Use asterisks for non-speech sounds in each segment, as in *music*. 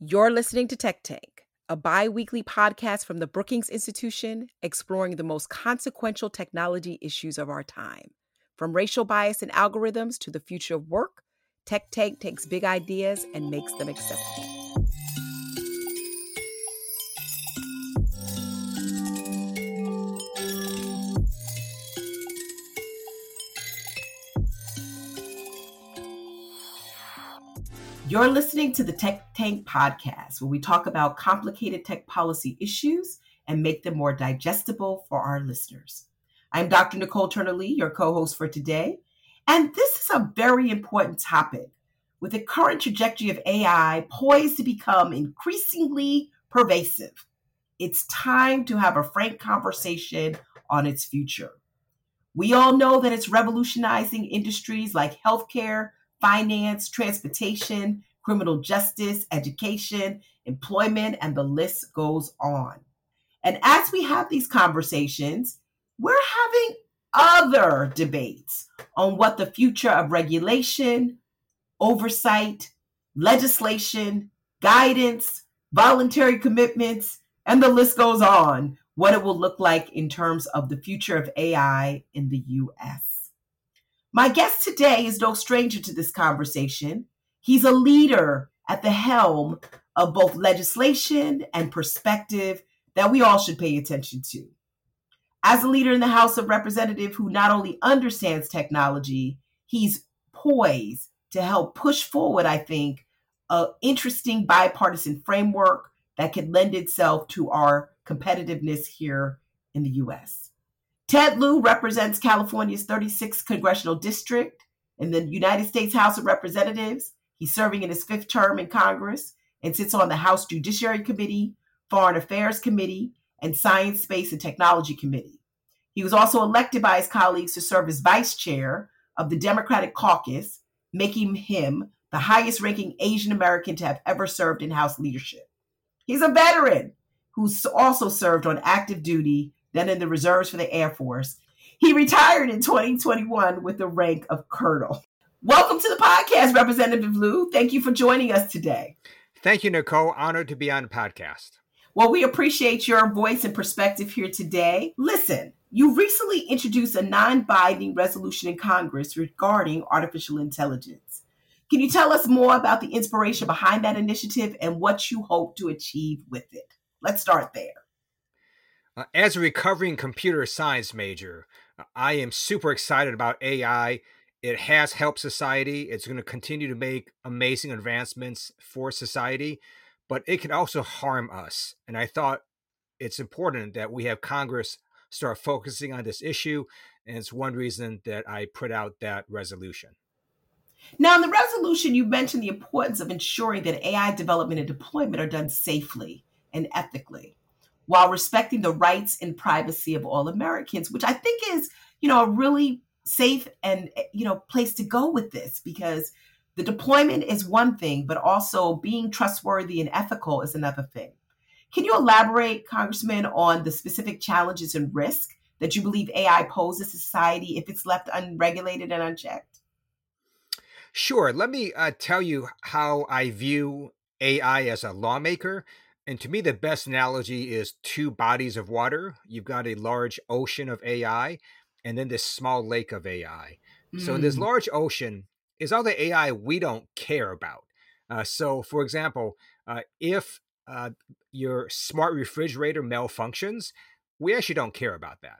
You're listening to Tech Tank, a bi weekly podcast from the Brookings Institution exploring the most consequential technology issues of our time. From racial bias and algorithms to the future of work, Tech Tank takes big ideas and makes them accessible. You're listening to the Tech Tank podcast, where we talk about complicated tech policy issues and make them more digestible for our listeners. I'm Dr. Nicol Turner Lee, your co host for today. And this is a very important topic. With the current trajectory of AI poised to become increasingly pervasive, it's time to have a frank conversation on its future. We all know that it's revolutionizing industries like healthcare, finance, transportation, criminal justice, education, employment, and the list goes on. And as we have these conversations, we're having other debates on what the future of regulation, oversight, legislation, guidance, voluntary commitments, and the list goes on, what it will look like in terms of the future of AI in the US. My guest today is no stranger to this conversation. He's a leader at the helm of both legislation and perspective that we all should pay attention to. As a leader in the House of Representatives who not only understands technology, he's poised to help push forward, I think, an interesting bipartisan framework that could lend itself to our competitiveness here in the US. Ted Lieu represents California's 36th congressional district in the United States House of Representatives. He's serving in his fifth term in Congress and sits on the House Judiciary Committee, Foreign Affairs Committee, and Science, Space, and Technology Committee. He was also elected by his colleagues to serve as vice chair of the Democratic caucus, making him the highest ranking Asian American to have ever served in House leadership. He's a veteran who's also served on active duty then in the reserves for the Air Force. He retired in 2021 with the rank of colonel. Welcome to the podcast, Representative Lieu. Thank you for joining us today. Thank you, Nicol. Honored to be on the podcast. Well, we appreciate your voice and perspective here today. Listen, you recently introduced a non binding resolution in Congress regarding artificial intelligence. Can you tell us more about the inspiration behind that initiative and what you hope to achieve with it? Let's start there. Uh, as a recovering computer science major, I am super excited about AI. It has helped society. It's going to continue to make amazing advancements for society, but it can also harm us. And I thought it's important that we have Congress start focusing on this issue. And it's one reason that I put out that resolution. Now, in the resolution, you mentioned the importance of ensuring that AI development and deployment are done safely and ethically while respecting the rights and privacy of all Americans, which I think is, you know, a really safe and, you know, place to go with this because the deployment is one thing, but also being trustworthy and ethical is another thing. Can you elaborate, Congressman, on the specific challenges and risk that you believe AI poses to society if it's left unregulated and unchecked? Sure. Let me uh, tell you how I view AI as a lawmaker and to me, the best analogy is two bodies of water. You've got a large ocean of AI and then this small lake of AI. Mm. So, in this mm. large ocean is all the AI we don't care about. Uh, so, for example, uh, if uh, your smart refrigerator malfunctions, we actually don't care about that.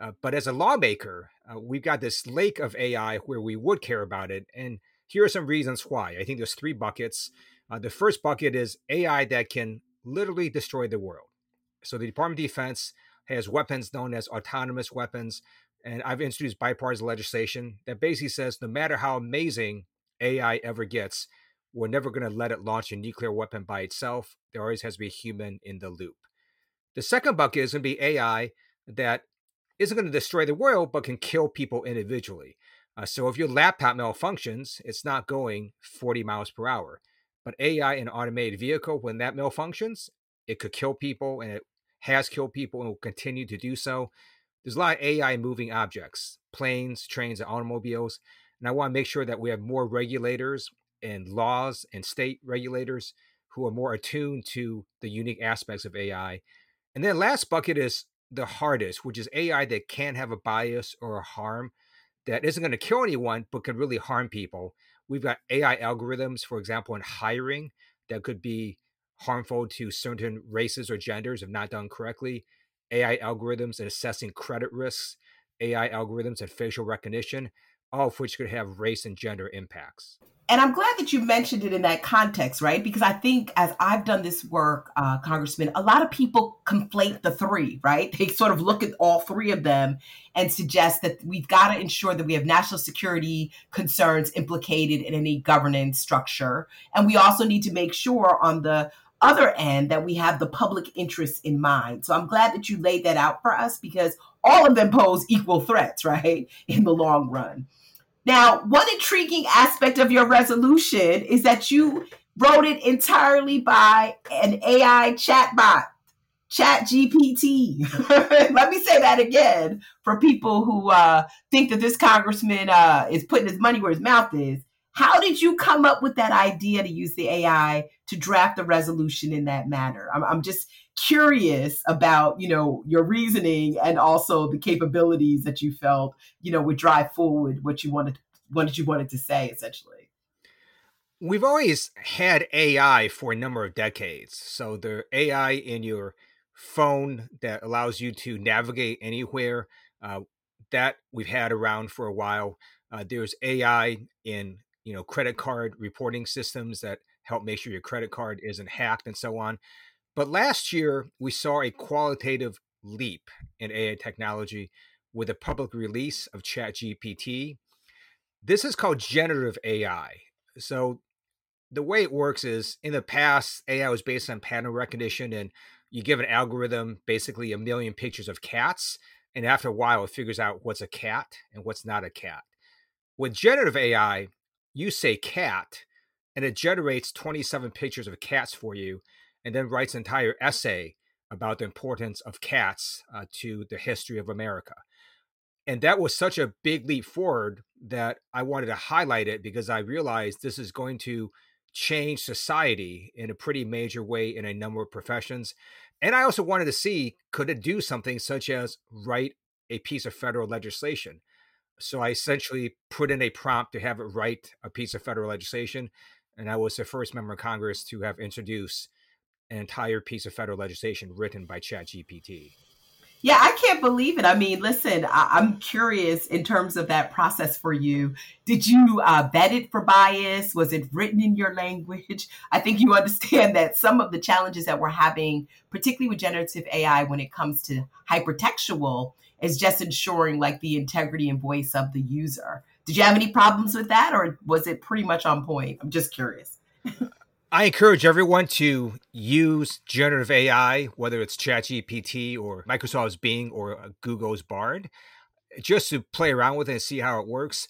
Uh, but as a lawmaker, uh, we've got this lake of AI where we would care about it. And here are some reasons why. I think there's three buckets. Uh, the first bucket is AI that can literally destroy the world. So the Department of Defense has weapons known as autonomous weapons. And I've introduced bipartisan legislation that basically says no matter how amazing AI ever gets, we're never going to let it launch a nuclear weapon by itself. There always has to be a human in the loop. The second bucket is going to be AI that isn't going to destroy the world, but can kill people individually. Uh, so if your laptop malfunctions, it's not going 40 miles per hour. But AI in an automated vehicle, when that malfunctions, it could kill people and it has killed people and will continue to do so. There's a lot of AI moving objects, planes, trains, and automobiles. And I want to make sure that we have more regulators and laws and state regulators who are more attuned to the unique aspects of AI. And then last bucket is the hardest, which is AI that can have a bias or a harm that isn't going to kill anyone, but can really harm people. We've got AI algorithms, for example, in hiring that could be harmful to certain races or genders if not done correctly. AI algorithms in assessing credit risks, AI algorithms and facial recognition, all of which could have race and gender impacts and I'm glad that you mentioned it in that context, right? Because I think as I've done this work, uh, Congressman, a lot of people conflate the three, right? *laughs* They sort of look at all three of them and suggest that we've got to ensure that we have national security concerns implicated in any governance structure. And we also need to make sure on the other end that we have the public interest in mind. So I'm glad that you laid that out for us because all of them pose equal threats, right, *laughs* in the long run. Now, one intriguing aspect of your resolution is that you wrote it entirely by an AI chatbot, Chat GPT. *laughs* Let me say that again for people who uh, think that this congressman uh, is putting his money where his mouth is. How did you come up with that idea to use the AI to draft a resolution in that manner? I'm, I'm just curious about you know your reasoning and also the capabilities that you felt you know would drive forward what you wanted what you wanted to say essentially? We've always had ai for a number of decades. So the ai in your phone that allows you to navigate anywhere uh, that we've had around for a while. Uh, there's ai in you know credit card reporting systems that help make sure your credit card isn't hacked and so on but last year, we saw a qualitative leap in AI technology with the public release of ChatGPT. This is called generative AI. So, the way it works is in the past, AI was based on pattern recognition, and you give an algorithm basically a million pictures of cats, and after a while, it figures out what's a cat and what's not a cat. With generative AI, you say cat, and it generates 27 pictures of cats for you and then writes an entire essay about the importance of cats uh, to the history of America. And that was such a big leap forward that I wanted to highlight it because I realized this is going to change society in a pretty major way in a number of professions. And I also wanted to see could it do something such as write a piece of federal legislation. So I essentially put in a prompt to have it write a piece of federal legislation. And I was the first member of Congress to have introduced an entire piece of federal legislation written by ChatGPT. Yeah, I can't believe it. I mean, listen, I- am curious in terms of that process for you. Did you uh, vet it for bias? Was it written in your language? I think you *laughs* understand that some of the challenges that we're having, particularly with generative AI when it comes to hypertextual, is just ensuring like the integrity and voice of the user. Did you have any problems with that or was it pretty much on point? I'm just curious. *laughs* I encourage everyone to use generative AI, whether it's ChatGPT or Microsoft's Bing or uh, Google's Bard, just to play around with it and see how it works.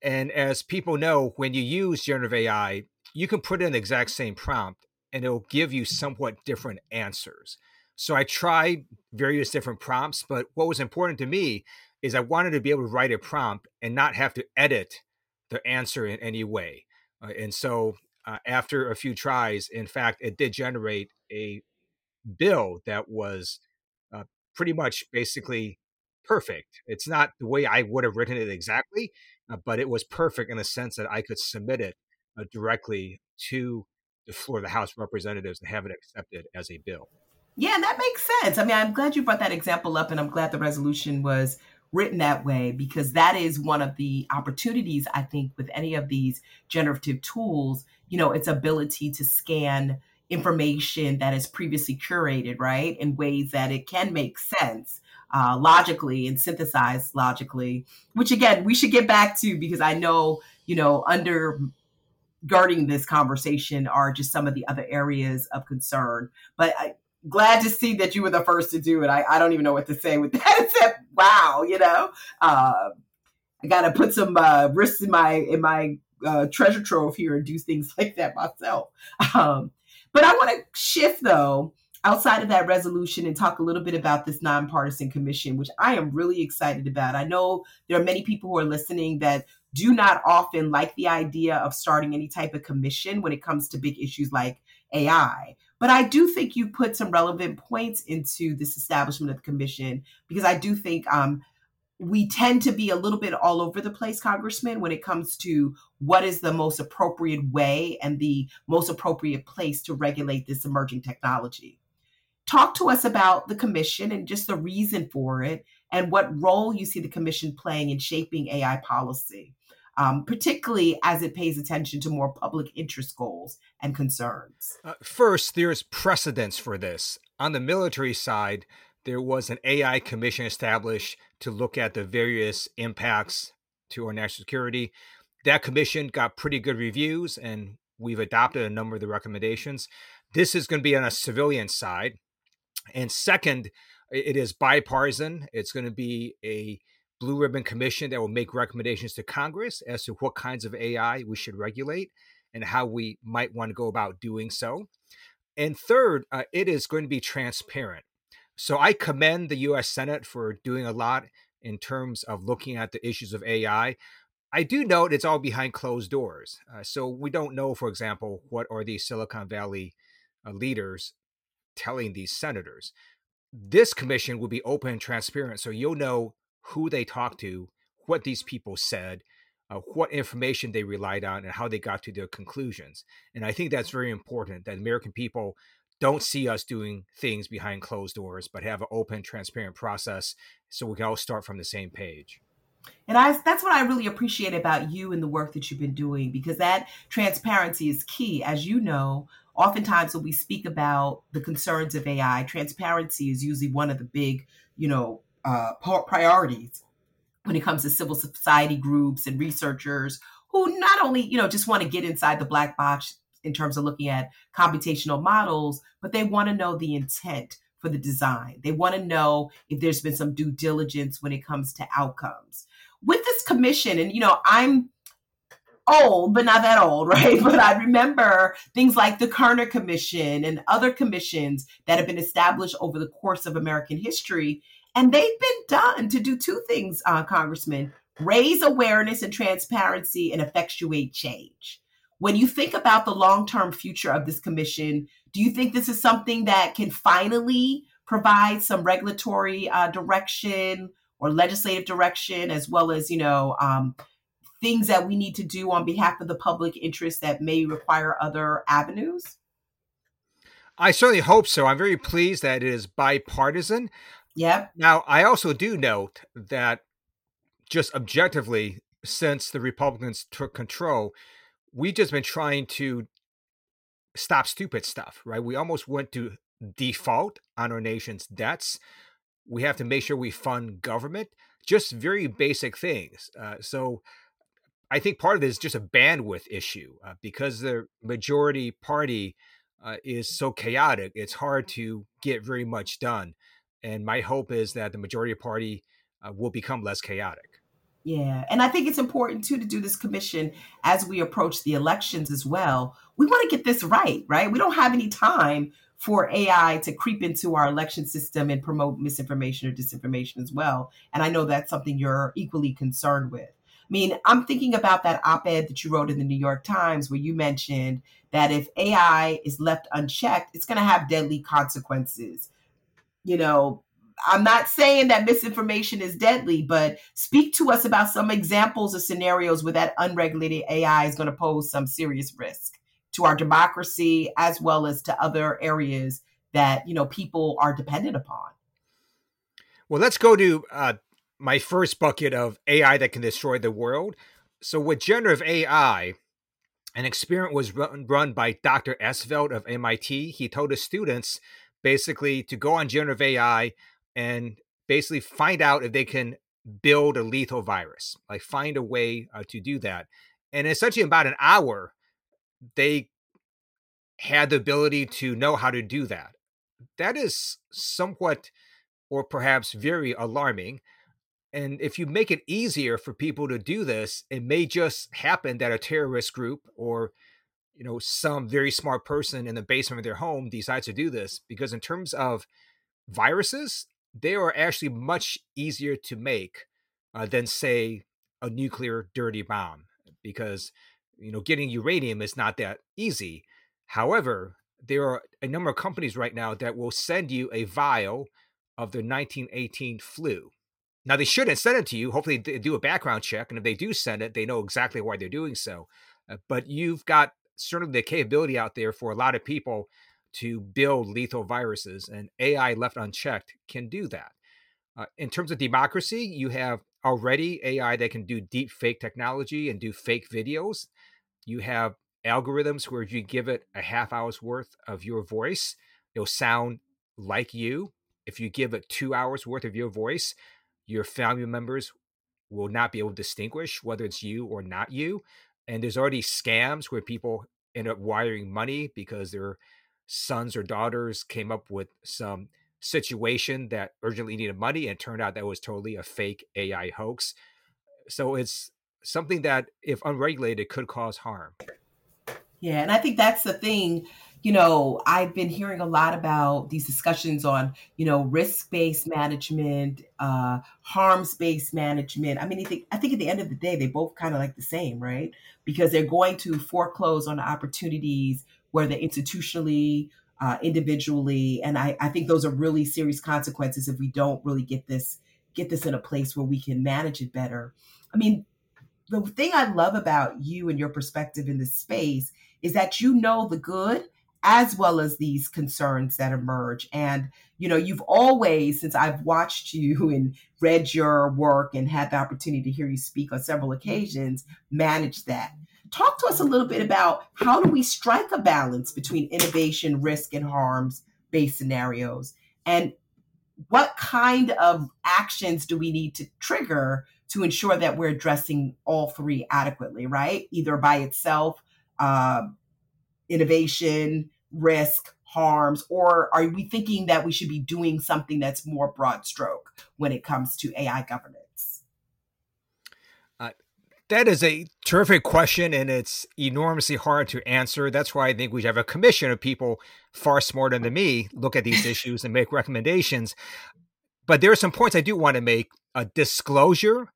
And as people know, when you use generative AI, you can put in the exact same prompt and it'll give you somewhat different answers. So I tried various different prompts, but what was important to me is I wanted to be able to write a prompt and not have to edit the answer in any way. Uh, and so uh, after a few tries, in fact, it did generate a bill that was uh, pretty much basically perfect. It's not the way I would have written it exactly, uh, but it was perfect in the sense that I could submit it uh, directly to the floor of the House of Representatives and have it accepted as a bill. Yeah, that makes sense. I mean, I'm glad you brought that example up, and I'm glad the resolution was written that way because that is one of the opportunities I think with any of these generative tools, you know, its ability to scan information that is previously curated, right, in ways that it can make sense uh, logically and synthesize logically, which again, we should get back to because I know, you know, under guarding this conversation are just some of the other areas of concern. But I, glad to see that you were the first to do it. I, I don't even know what to say with *laughs* that except wow, you know. Uh, I got to put some uh, risks in my in my uh, treasure trove here and do things *laughs* like that myself. Um, but I want to shift though outside of that resolution and talk a little bit about this nonpartisan commission, which I am really excited about. I know there are many people who are listening that do not often like the idea of starting any type of commission when it comes to big issues like AI. But I do think you put some relevant points into this establishment of the commission because I do think um, we tend to be a little bit all over the place, Congressman, when it comes to what is the most appropriate way and the most appropriate place to regulate this emerging technology. Talk to us about the commission and just the reason for it and what role you see the commission playing in shaping AI policy, um, particularly as it pays attention to more public interest goals and concerns. Uh, first, there's precedence for this. On the military side, there was an AI commission established to look at the various impacts to our national security. That commission got pretty good reviews, and we've adopted a number of the recommendations. This is going to be on a civilian side. And second, it is bipartisan. It's going to be a blue ribbon commission that will make recommendations to Congress as to what kinds of AI we should regulate and how we might want to go about doing so. And third, uh, it is going to be transparent. So I commend the US Senate for doing a lot in terms of looking at the issues of AI. I do note it's all behind closed doors. Uh, so we don't know, for example, what are these Silicon Valley uh, leaders telling these senators. This commission will be open and transparent. So you'll know who they talked to, what these people said, uh, what information they relied on, and how they got to their conclusions. And I think that's very important that American people don't see us doing things behind closed doors, but have an open, transparent process so we can all start from the same page. And I, that's what I really appreciate about you and the work that you've been doing because that transparency is key. As you know, oftentimes when we speak about the concerns of AI, transparency is usually one of the big, you know, uh, priorities when it comes to civil society groups and researchers who not only, you know, just want to get inside the black box in terms of looking at computational models, but they want to know the intent for the design. They want to know if there's been some due diligence when it comes to outcomes. With this commission, and you know, I'm old, but not that old, *laughs* right? But I remember things like the Kerner Commission and other commissions that have been established over the course of American history. And they've been done to do two things, uh, Congressman raise awareness and transparency and effectuate change. When you think about the long term future of this commission, do you think this is something that can finally provide some regulatory uh, direction or legislative direction, as well as, you know, um, things that we need to do on behalf of the public interest that may require other avenues? I certainly hope so. I'm very pleased that it is bipartisan. Yep. Now, I also do note that just objectively, since the Republicans took control, we've just been trying to stop stupid stuff, right? We almost went to default on our nation's debts. We have to make sure we fund government, just very basic things. Uh, so I think part of it is just a bandwidth issue uh, because the majority party uh, is so chaotic. It's hard to get very much done. And my hope is that the majority party uh, will become less chaotic. Yeah. And I think it's important too to do this commission as we approach the elections as well. We want to get this right, right? We don't have any time for AI to creep into our election system and promote misinformation or disinformation as well. And I know that's something you're equally concerned with. I mean, I'm thinking about that op ed that you wrote in the New York Times where you mentioned that if AI is left unchecked, it's going to have deadly consequences. You know, I'm not saying that misinformation is deadly, but speak to us about some examples of scenarios where that unregulated AI is going to pose some serious risk to our democracy as well as to other areas that you know people are dependent upon. Well, let's go to uh, my first bucket of AI that can destroy the world. So, with generative AI, an experiment was run, run by Dr. Esvelt of MIT. He told his students basically to go on generative AI and basically find out if they can build a lethal virus, like find a way uh, to do that. And essentially, in about an hour, they had the ability to know how to do that. That is somewhat, or perhaps very alarming. And if you make it easier for people to do this, it may just happen that a terrorist group or you know some very smart person in the basement of their home decides to do this because in terms of viruses they are actually much easier to make uh, than say a nuclear dirty bomb because you know getting uranium is not that easy however there are a number of companies right now that will send you a vial of the 1918 flu. Now, they shouldn't send it to you. Hopefully, they do a background check. And if they do send it, they know exactly why they're doing so. Uh, but you've got certainly the capability out there for a lot of people to build lethal viruses, and AI left unchecked can do that. Uh, in terms of democracy, you have already AI that can do deep fake technology and do fake videos. You have algorithms where you give it a half hour's worth of your voice, it'll sound like you. If you give it two hours worth of your voice, your family members will not be able to distinguish whether it's you or not you. And there's already scams where people end up wiring money because their sons or daughters came up with some situation that urgently needed money and turned out that was totally a fake AI hoax. So it's something that, if unregulated, could cause harm. Yeah, and I think that's the thing. You know, I've been hearing a lot about these discussions on, you know, risk-based management, uh, harms-based management. I mean, I think, I think at the end of the day, they both kind of like the same, right? Because they're going to foreclose on opportunities where they institutionally, uh, individually, and I, I think those are really serious consequences if we don't really get this get this in a place where we can manage it better. I mean, the thing I love about you and your perspective in this space is that you know the good as well as these concerns that emerge. And, you know, you've always, since I've watched you *laughs* and read your work and had the opportunity to hear you speak on several occasions, managed that. Talk to us a little bit about how do we strike a balance between innovation, risk, and harms based scenarios? And what kind of actions do we need to trigger to ensure that we're addressing all three adequately, right? Either by itself, uh, innovation, risk, harms, or are we thinking that we should be doing something that's more broad stroke when it comes to AI governance? Uh, that is a terrific question, and it's enormously hard to answer. That's why I think we have a commission of people far smarter than me look at these *laughs* issues and make recommendations. But there are some points I do want to make. A disclosure,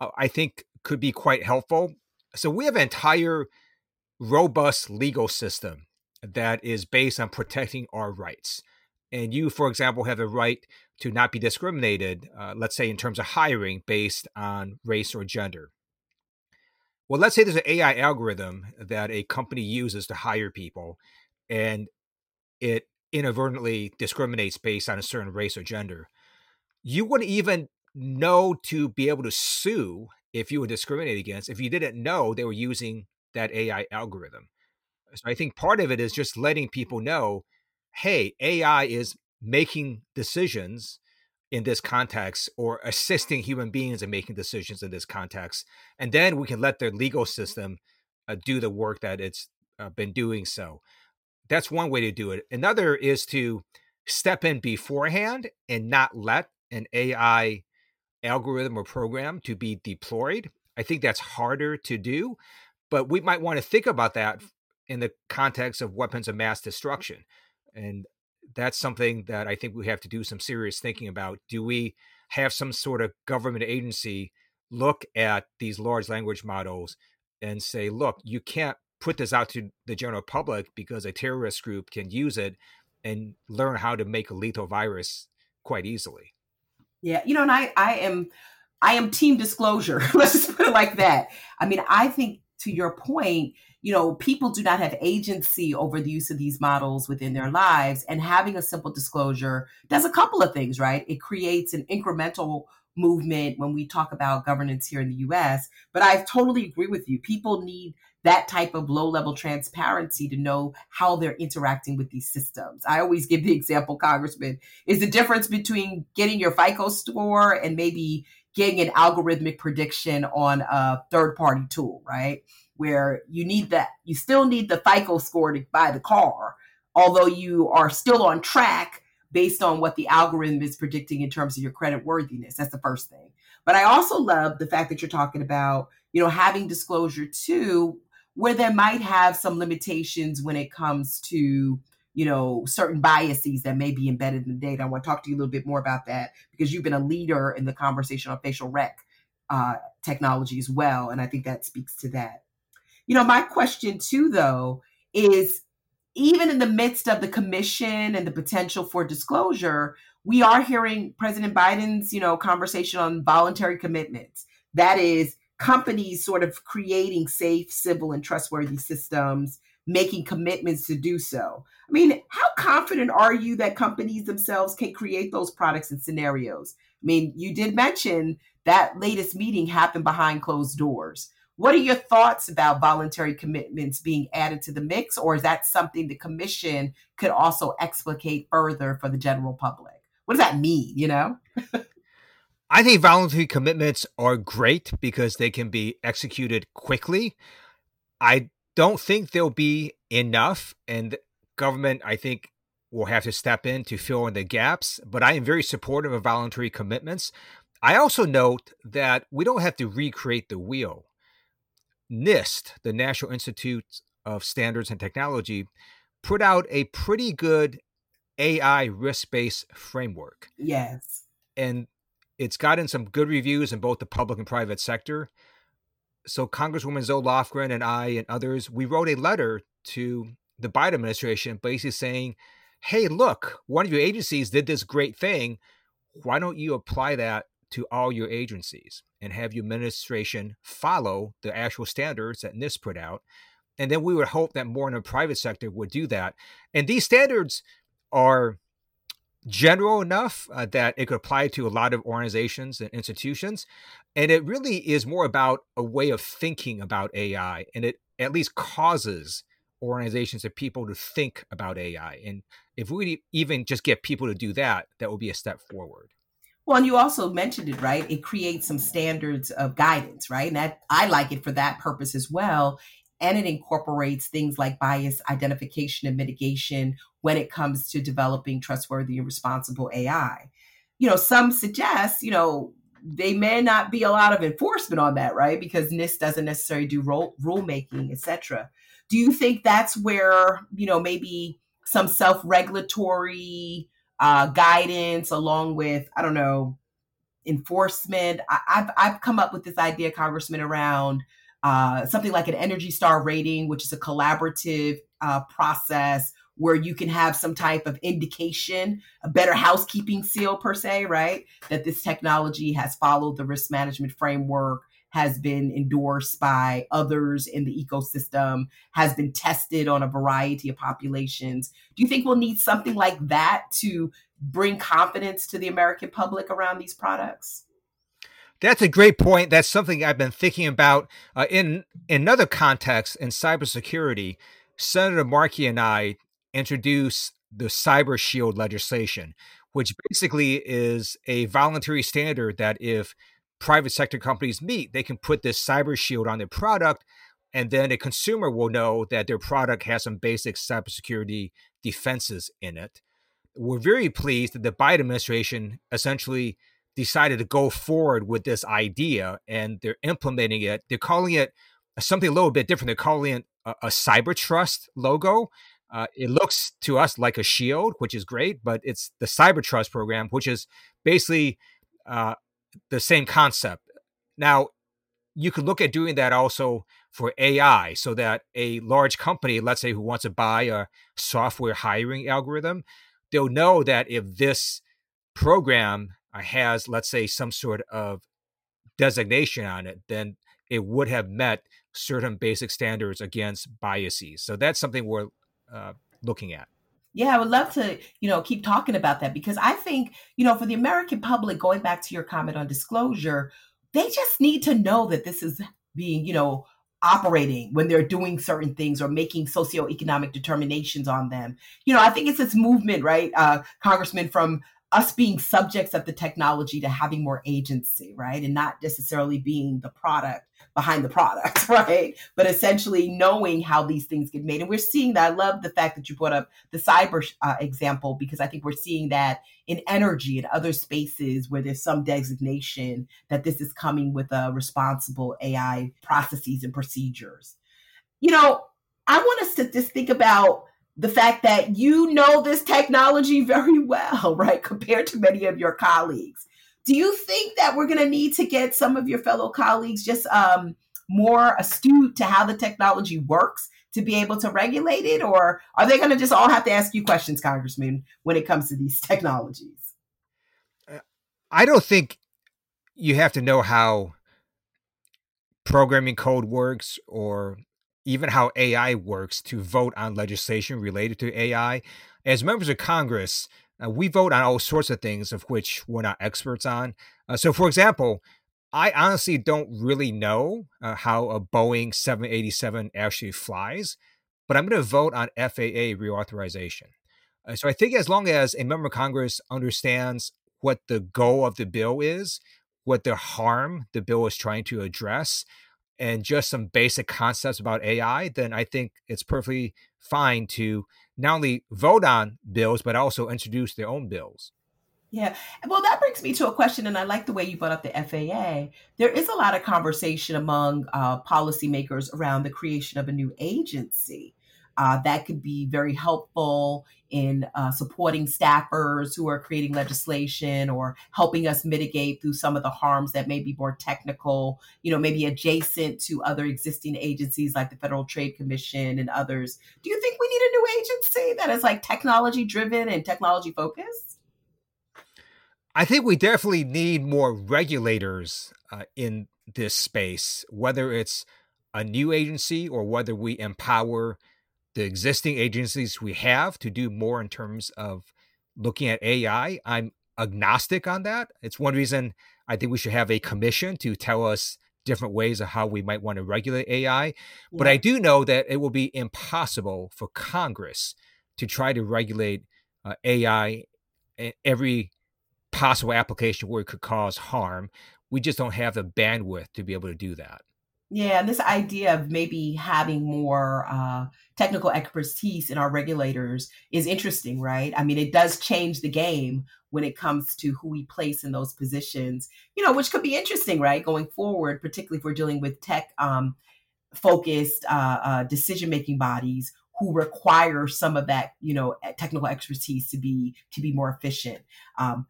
uh, I think, could be quite helpful. So we have an entire robust legal system that is based on protecting our rights. And you, for example, have the right to not be discriminated, uh, let's say in terms of hiring based on race or gender. Well, let's say there's an AI algorithm that a company uses to hire people, and it inadvertently discriminates based on a certain race or gender. You wouldn't even know to be able to sue if you were discriminated against if you didn't know they were using that AI algorithm. So I think part of it is just letting people know, hey, AI is making decisions in this context or assisting human beings in making decisions in this context. And then we can let the legal system uh, do the work that it's uh, been doing so. That's one way to do it. Another is to step in beforehand and not let an AI algorithm or program to be deployed. I think that's harder to do but we might want to think about that mm. in the context of weapons of mass destruction. And that's something that I think we have to do some serious thinking about. Do we have some sort of government agency look at these large language models and say, look, you can't put this out to the general public because a terrorist group can use it and learn how to make a lethal virus quite easily. Yeah, you know, and I, I am, I am team disclosure. *laughs* Let's just put it like that. I mean, I think to your point, you know, people do not have agency over the use of these models within their lives. And having a simple disclosure does a couple of things, right? It creates an incremental movement when we talk about governance here in the US. But I totally agree with you. People need that type of low level transparency to know how they're interacting with these systems. I always give the *laughs* example, Congressman, is the difference between getting your FICO score and maybe getting an algorithmic prediction on a third party tool, right? Where you need that, you still need the FICO score to buy the car, although you are still on track based on what the algorithm is predicting in terms of your credit worthiness. That's the first thing. But I also love the fact that you're talking about, you know, having disclosure too, where there might have some limitations when it comes to you know, certain biases that may be embedded in the data. I want to talk to you a little bit more about that because you've been a leader in the conversation on facial rec uh, technology as well. And I think that speaks to that. You know, my question too, though, is even in the midst of the commission and the potential for disclosure, we are hearing President Biden's, you know, conversation on voluntary commitments. That is companies sort of creating safe, civil, and trustworthy systems, making commitments to do so. I mean, how confident are you that companies themselves can create those products and scenarios? I mean, you did mention that latest meeting happened behind closed doors. What are your thoughts about voluntary commitments being added to the mix, or is that something the commission could also explicate further for the general public? What does that mean, you know? *laughs* I think voluntary commitments are great because they can be executed quickly. I don't think there'll be enough, and government, I think, will have to step in to fill in the gaps. But I am very supportive of voluntary commitments. I also note that we don't have to recreate the wheel. NIST, the National Institute of Standards and Technology, put out a pretty good AI risk based framework. Yes. And it's gotten some good reviews in both the public and private sector. So, Congresswoman Zoe Lofgren and I and others, we wrote a letter to the Biden administration basically saying, hey, look, one of your agencies did this great thing. Why don't you apply that to all your agencies and have your administration follow the actual standards that NIST put out? And then we would hope that more in the private sector would do that. And these standards are general enough uh, that it could apply to a lot of organizations and institutions. And it really is more about a way of thinking about AI. And it at least causes organizations and people to think about AI. And if we even just get people to do that, that will be a step forward. Well, and you also mentioned it, right? It creates some standards of guidance, right? And that I like it for that purpose as well and it incorporates things like bias identification and mitigation when it comes to developing trustworthy and responsible AI. You know, some suggest, you know, they may not be a lot of enforcement on that, right? Because NIST doesn't necessarily do rule rulemaking, et cetera. Do you think that's where, you know, maybe some self-regulatory uh, guidance along with, I don't know, enforcement? I, I've, I've come up with this idea, Congressman, around uh, something like an Energy Star rating, which is a collaborative uh, process where you can have some type of indication, a better housekeeping seal per se, right? That this technology has followed the risk management framework, has been endorsed by others in the ecosystem, has been tested on a variety of populations. Do you think we'll need something like that to bring confidence to the American public around these products? That's a great point. That's something I've been thinking about uh, in, in another context in cybersecurity. Senator Markey and I introduced the Cyber Shield legislation, which basically is a voluntary standard that if private sector companies meet, they can put this Cyber Shield on their product, and then a consumer will know that their product has some basic cybersecurity defenses in it. We're very pleased that the Biden administration essentially decided to go forward with this idea and they're implementing it. They're calling it something a little bit different. They're calling it a, a cyber trust logo. Uh, it looks to us like a shield, which is great, but it's the cyber trust program, which is basically uh, the same concept. Now, you could look at doing that also for AI so that a large company, let's say, who wants to buy a software hiring algorithm, they'll know that if this program has, let's say, some sort of designation on it, then it would have met certain basic standards against biases. So that's something we're uh, looking at. Yeah, I would love to, you know, keep talking about that because I think, you know, for the American public, going back to your comment on disclosure, they just need to know that this is being, you know, operating when they're doing certain things or making socioeconomic determinations on them. You know, I think it's this movement, right, uh, Congressman, from us being subjects of the technology to having more agency, right? And not necessarily being the product behind the product, *laughs* right? But essentially knowing how these things get made. And we're seeing that. I love the fact that you brought up the cyber uh, example because I think we're seeing that in energy and other spaces where there's some designation that this is coming with a responsible AI processes and procedures. You know, I want us to just think about the fact that you know this technology *laughs* very well, right, compared to many of your colleagues. Do you think that we're going to need to get some of your fellow colleagues just um, more astute to how the technology works to be able to regulate it, or are they going to just all have to ask you questions, Congressman, when it comes to these *laughs* technologies? I don't think you have to know how programming code works or even how AI works to vote on legislation related to AI. As members of Congress, uh, we vote on all sorts of things of which we're not experts on. Uh, so, for example, I honestly don't really know uh, how a Boeing 787 actually flies, but I'm going to vote on FAA reauthorization. Uh, so I think as long as a member of Congress understands what the goal of the bill is, what the harm the bill is trying to address, and just some basic concepts about AI, then I think it's perfectly fine to not only vote on bills, but also introduce their own bills. Yeah. Well, that brings me to a question, and I like the way you brought up the FAA. There is a lot of conversation among uh, policymakers around the creation of a new agency uh, that could be very helpful in uh, supporting staffers who are creating legislation or helping us mitigate through some of the harms that may be more technical, you know, maybe adjacent to other existing agencies like the Federal Trade Commission and others. Do you think we need a new agency that is like technology driven and technology focused? I think we definitely need more regulators uh, in this space, whether it's a new agency or whether we empower the existing agencies we have to do more in terms of looking at AI. I'm agnostic on that. It's one reason I think we should have a commission to tell us different ways of how we might want to regulate AI. Yeah. But I do know that it will be impossible for Congress to try to regulate uh, AI in every possible application where it could cause harm. We just don't have the bandwidth to be able to do that. Yeah, and this idea of maybe having more uh, technical expertise in our regulators is interesting, right? I mean, it does change the game when it comes to who we place in those positions, you know, which could be interesting, right, going forward, particularly if we're dealing with tech um, focused uh, uh, decision making bodies who require some of that, you know, technical expertise to be to be more efficient. Um,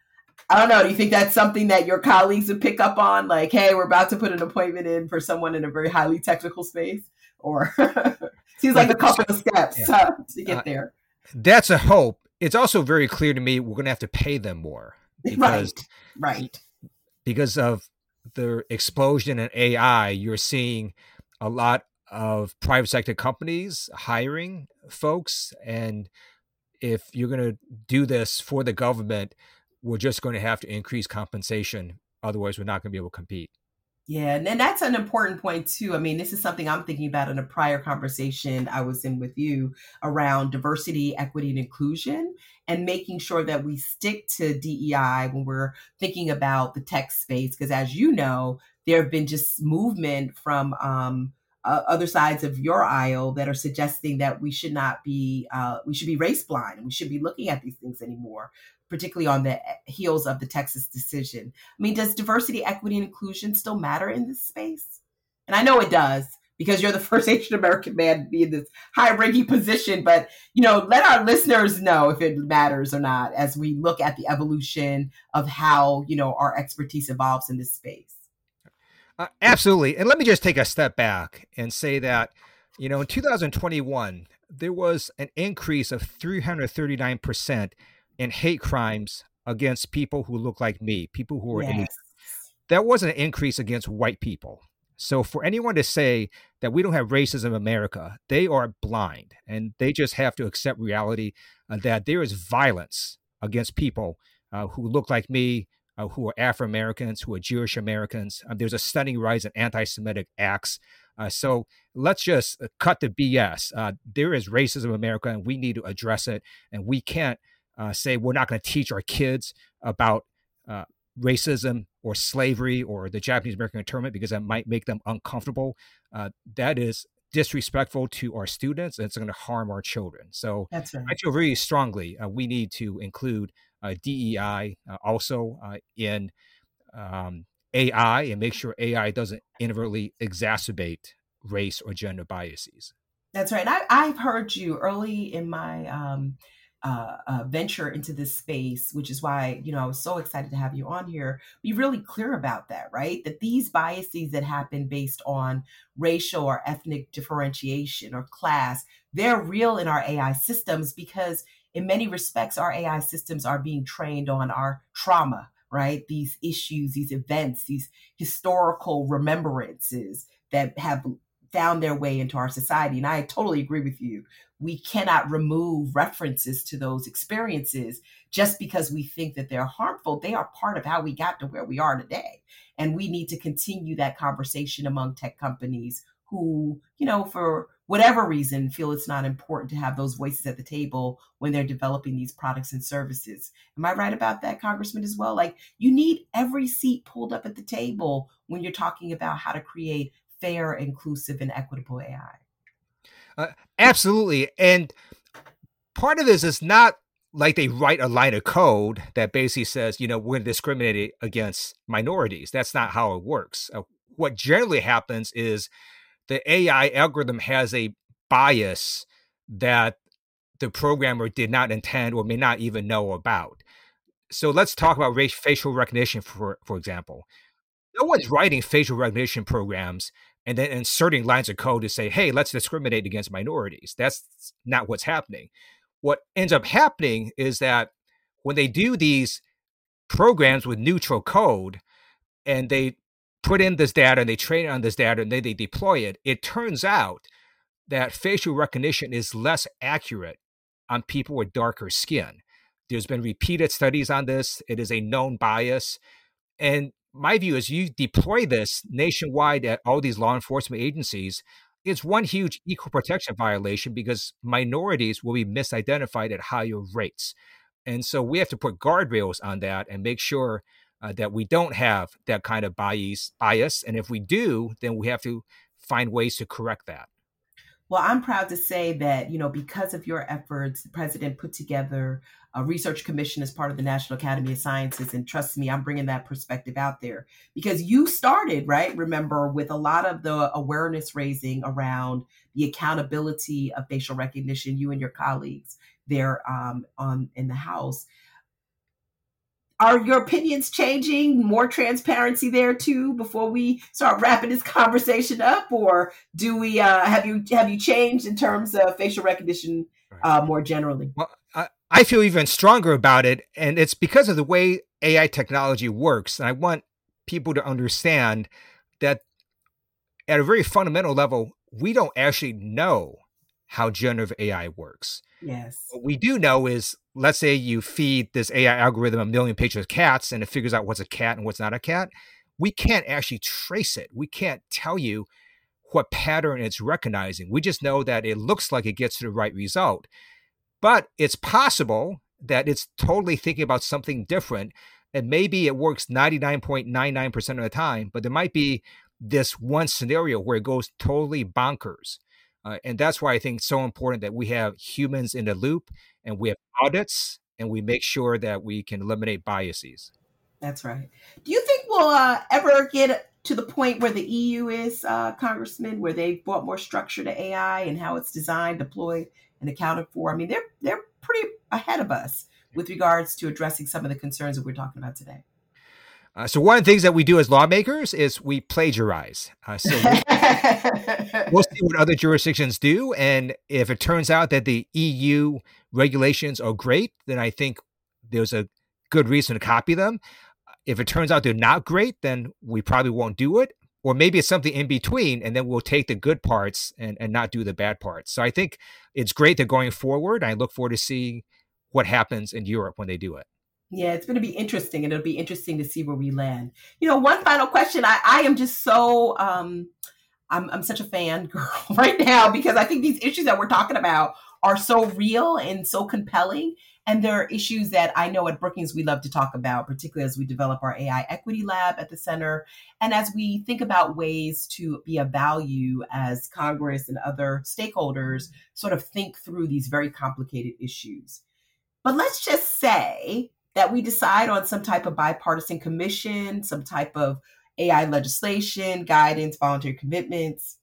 I don't know. Do you think that's something that your colleagues would pick up on? Like, hey, we're about to put an appointment in for someone in a very highly technical space, or *laughs* seems like a couple of steps yeah. uh, *laughs* to get uh, there. That's a hope. It's also very clear to me we're going to have to pay them more *laughs* because, right, right, because of the explosion in AI. You're seeing a lot of private sector companies hiring folks, and if you're going to do this for the government we're just going to have to increase compensation. Otherwise, we're not going to be able to compete. Yeah, and that's an important point too. I mean, this is something I'm thinking about in a prior conversation I was in with you around diversity, equity, and inclusion, and making sure that we stick to DEI when we're thinking about the tech space. Because as you know, there have been just movement from um, uh, other sides of your aisle that are suggesting that we should not be uh, we should be race blind and we should be looking at these things anymore particularly on the heels of the Texas decision. I mean, does diversity, equity, and inclusion still matter in this space? And I know it does because you're the *laughs* first Asian American man to be in this high ranking position. But, you know, let our listeners know if it matters or not as we look at the evolution of how, you know, our expertise evolves in this space. Uh, absolutely. And let me just take a step back and say that, you know, in 2021, there was an increase of 339% in hate crimes against people who look like me, people who are yes. That wasn't an increase against white people. So for anyone to say that we don't have racism in America, they are blind and they just have to accept reality uh, that there is violence against people uh, who look like me, uh, who are Afro Americans, who are Jewish Americans. Um, there's a stunning rise in anti Semitic acts. Uh, so let's just cut the BS. Uh, there is racism in America and we need to address it. And we can't uh, say we're not going to teach our kids about uh, racism or slavery or the Japanese American internment because that might make them uncomfortable. Uh, that is disrespectful to our students and it's going to harm our children. So right. I feel very strongly uh, we need to include uh, DEI uh, also in um, AI and make sure AI doesn't inadvertently exacerbate race or gender biases. That's right. I, have heard you early in my um, uh, uh, venture into this space, which is why you know I was so excited to have you on here. Be really clear about that, right? That these biases that happen based on racial or ethnic differentiation or class, they're real in our AI systems because in many respects our AI systems are being trained on our trauma, right? These issues, these events, these historical remembrances that have found their way into our society. And I totally agree with you. We cannot remove references to those experiences just because we think that they're harmful. They are part of how we got to where we are today. And we need to continue that conversation among tech companies who, you know, for whatever reason, feel it's not important to have those voices at the table when they're developing these products and services. Am I right about that, Congressman, as well? Like, you need every seat pulled up at the table when you're talking about how to create fair, inclusive, and equitable AI. Uh, absolutely. And part of this is not like they write a line of code that basically says, you know, we're going to discriminate against minorities. That's not how it works. Uh, what generally happens is the AI algorithm has a bias that the programmer did not intend or may not even know about. So let's talk about facial recognition, for for example. No one's writing facial recognition programs and then inserting lines of code to say, hey, let's discriminate against minorities. That's not what's happening. What ends up happening is that when they do these programs with neutral code and they put in this data and they train on this data and then they deploy it, it turns out that facial recognition is less accurate on people with darker skin. There's been repeated studies on this. It is a known bias. And my view is you deploy this nationwide at all these law enforcement agencies it's one huge equal protection violation because minorities will be misidentified at higher rates. And so we have to put guardrails on that and make sure uh, that we don't have that kind of bias bias. And if we do then we have to find ways to correct that well, I'm proud to say that, you know, because of your efforts, the president put together a research commission as part of the National Academy of Sciences. And trust me, I'm bringing that perspective out there because you started, right? Remember, with a lot of the awareness raising around the accountability of facial recognition, you and your colleagues there um, on in the House are your opinions changing? More transparency there too before we start wrapping this conversation up? Or do we uh, have you have you changed in terms of facial recognition uh, more generally? Well I, I feel even stronger about it and it's because of the way ai technology works and i want people to understand that at a very fundamental level we don't actually know how generative ai works Yes. What we do know is, let's say you feed this AI algorithm a million pictures of cats and it figures out what's a cat and what's not a cat. We can't actually trace it. We can't tell you what pattern it's recognizing. We just know that it looks like it gets to the right result. But it's possible that it's totally thinking about something different. And maybe it works 99.99% of the time, but there might be this one scenario where it goes totally bonkers. Uh, and that's why I think it's so important that we have humans in the loop and we have audits and we make sure that we can eliminate biases. That's right. Do you think we'll uh, ever get to the point where the EU is, uh, Congressman, where they've brought more structure to AI and how it's designed, deployed, and accounted for? I mean, they're they're pretty ahead of us with regards to addressing some of the concerns that we're talking about today. Uh, so one of the things that we do as lawmakers is we plagiarize. Uh, so *laughs* we'll see what other jurisdictions do, and if it turns out that the EU regulations are great, then I think there's a good reason to copy them. If it turns out they're not great, then we probably won't do it. Or maybe it's something in between, and then we'll take the good parts and, and not do the bad parts. So I think it's great that going forward. I look forward to seeing what happens in Europe when they do it. Yeah, it's going to be interesting, and it'll be interesting to see where we land. You know, one final question. I, I am just so um, I'm I'm such a fan *laughs* girl right now because I think these issues that we're talking about are so real and so compelling. And there are issues that I know at Brookings we love to talk about, particularly as we develop our AI equity lab at the center. And as we think about ways to be of value as Congress and other stakeholders sort of think through these very complicated issues. But let's just say that we decide on some type of bipartisan commission, some type of AI legislation, guidance, voluntary commitments,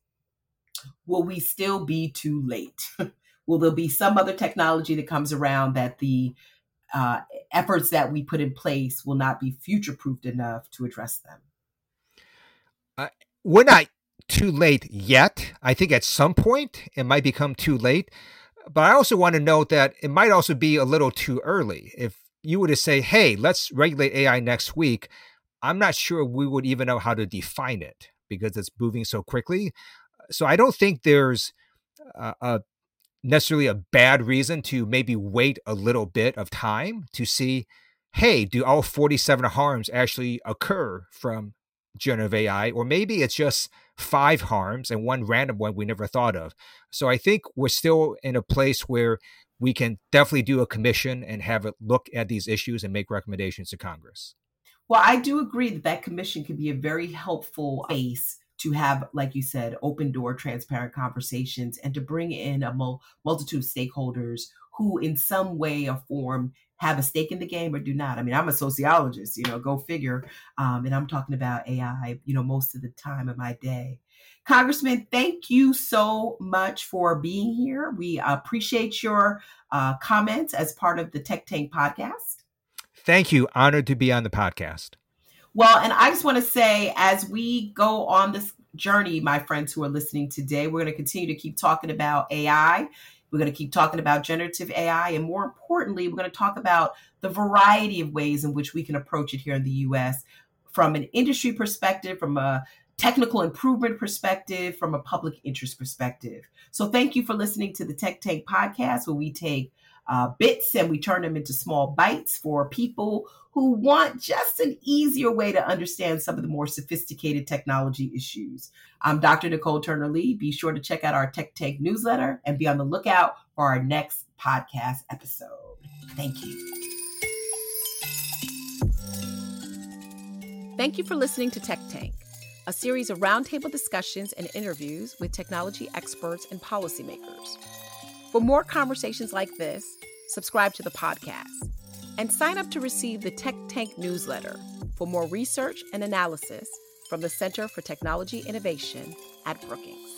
will we still be too late? *laughs* Will there be some other technology that comes around that the uh, efforts that we put in place will not be future proofed enough to address them? Uh, we're not too late yet. I think at some point it might become too late. But I also want to note that it might also be a little too early. If you were to say, hey, let's regulate AI next week, I'm not sure we would even know how to define it because it's moving so quickly. So I don't think there's a, a necessarily a bad reason to maybe wait a little bit of time to see hey, do all 47 harms actually occur from generative AI? Or maybe it's just five harms and one random one we never thought of. So I think we're still in a place where we can definitely do a commission and have it look at these issues and make recommendations to Congress. Well, I do agree that that commission can be a very helpful base to have, like you said, open door, transparent conversations and to bring in a mul- multitude of stakeholders who, in some way or form, have a stake in the game or do not. I mean, I'm a sociologist, you know, go figure. Um, and I'm talking about AI, you know, most of the time of my day. Congressman, thank you so much for being here. We appreciate your uh, comments as part of the Tech Tank podcast. Thank you. Honored to be on the podcast. Well, and I just want to say, as we go on this journey, my friends who are listening today, we're going to continue to keep talking about AI. We're going to keep talking about generative AI. And more importantly, we're going to talk about the variety of ways in which we can approach it here in the US from an industry perspective, from a technical improvement perspective, from a public interest perspective. So thank you for listening to the Tech Tank podcast, where we take uh, bits and we turn them into small bites for people who want just an easier way to understand some of the more sophisticated technology issues. I'm Dr. Nicol Turner Lee. Be sure to check out our Tech Tank newsletter and be on the lookout for our next podcast episode. Thank you. Thank you for listening to Tech Tank, a series of roundtable discussions and interviews with technology experts and policymakers. For more conversations like this, subscribe to the podcast and sign up to receive the Tech Tank newsletter for more research and analysis from the Center for Technology Innovation at Brookings.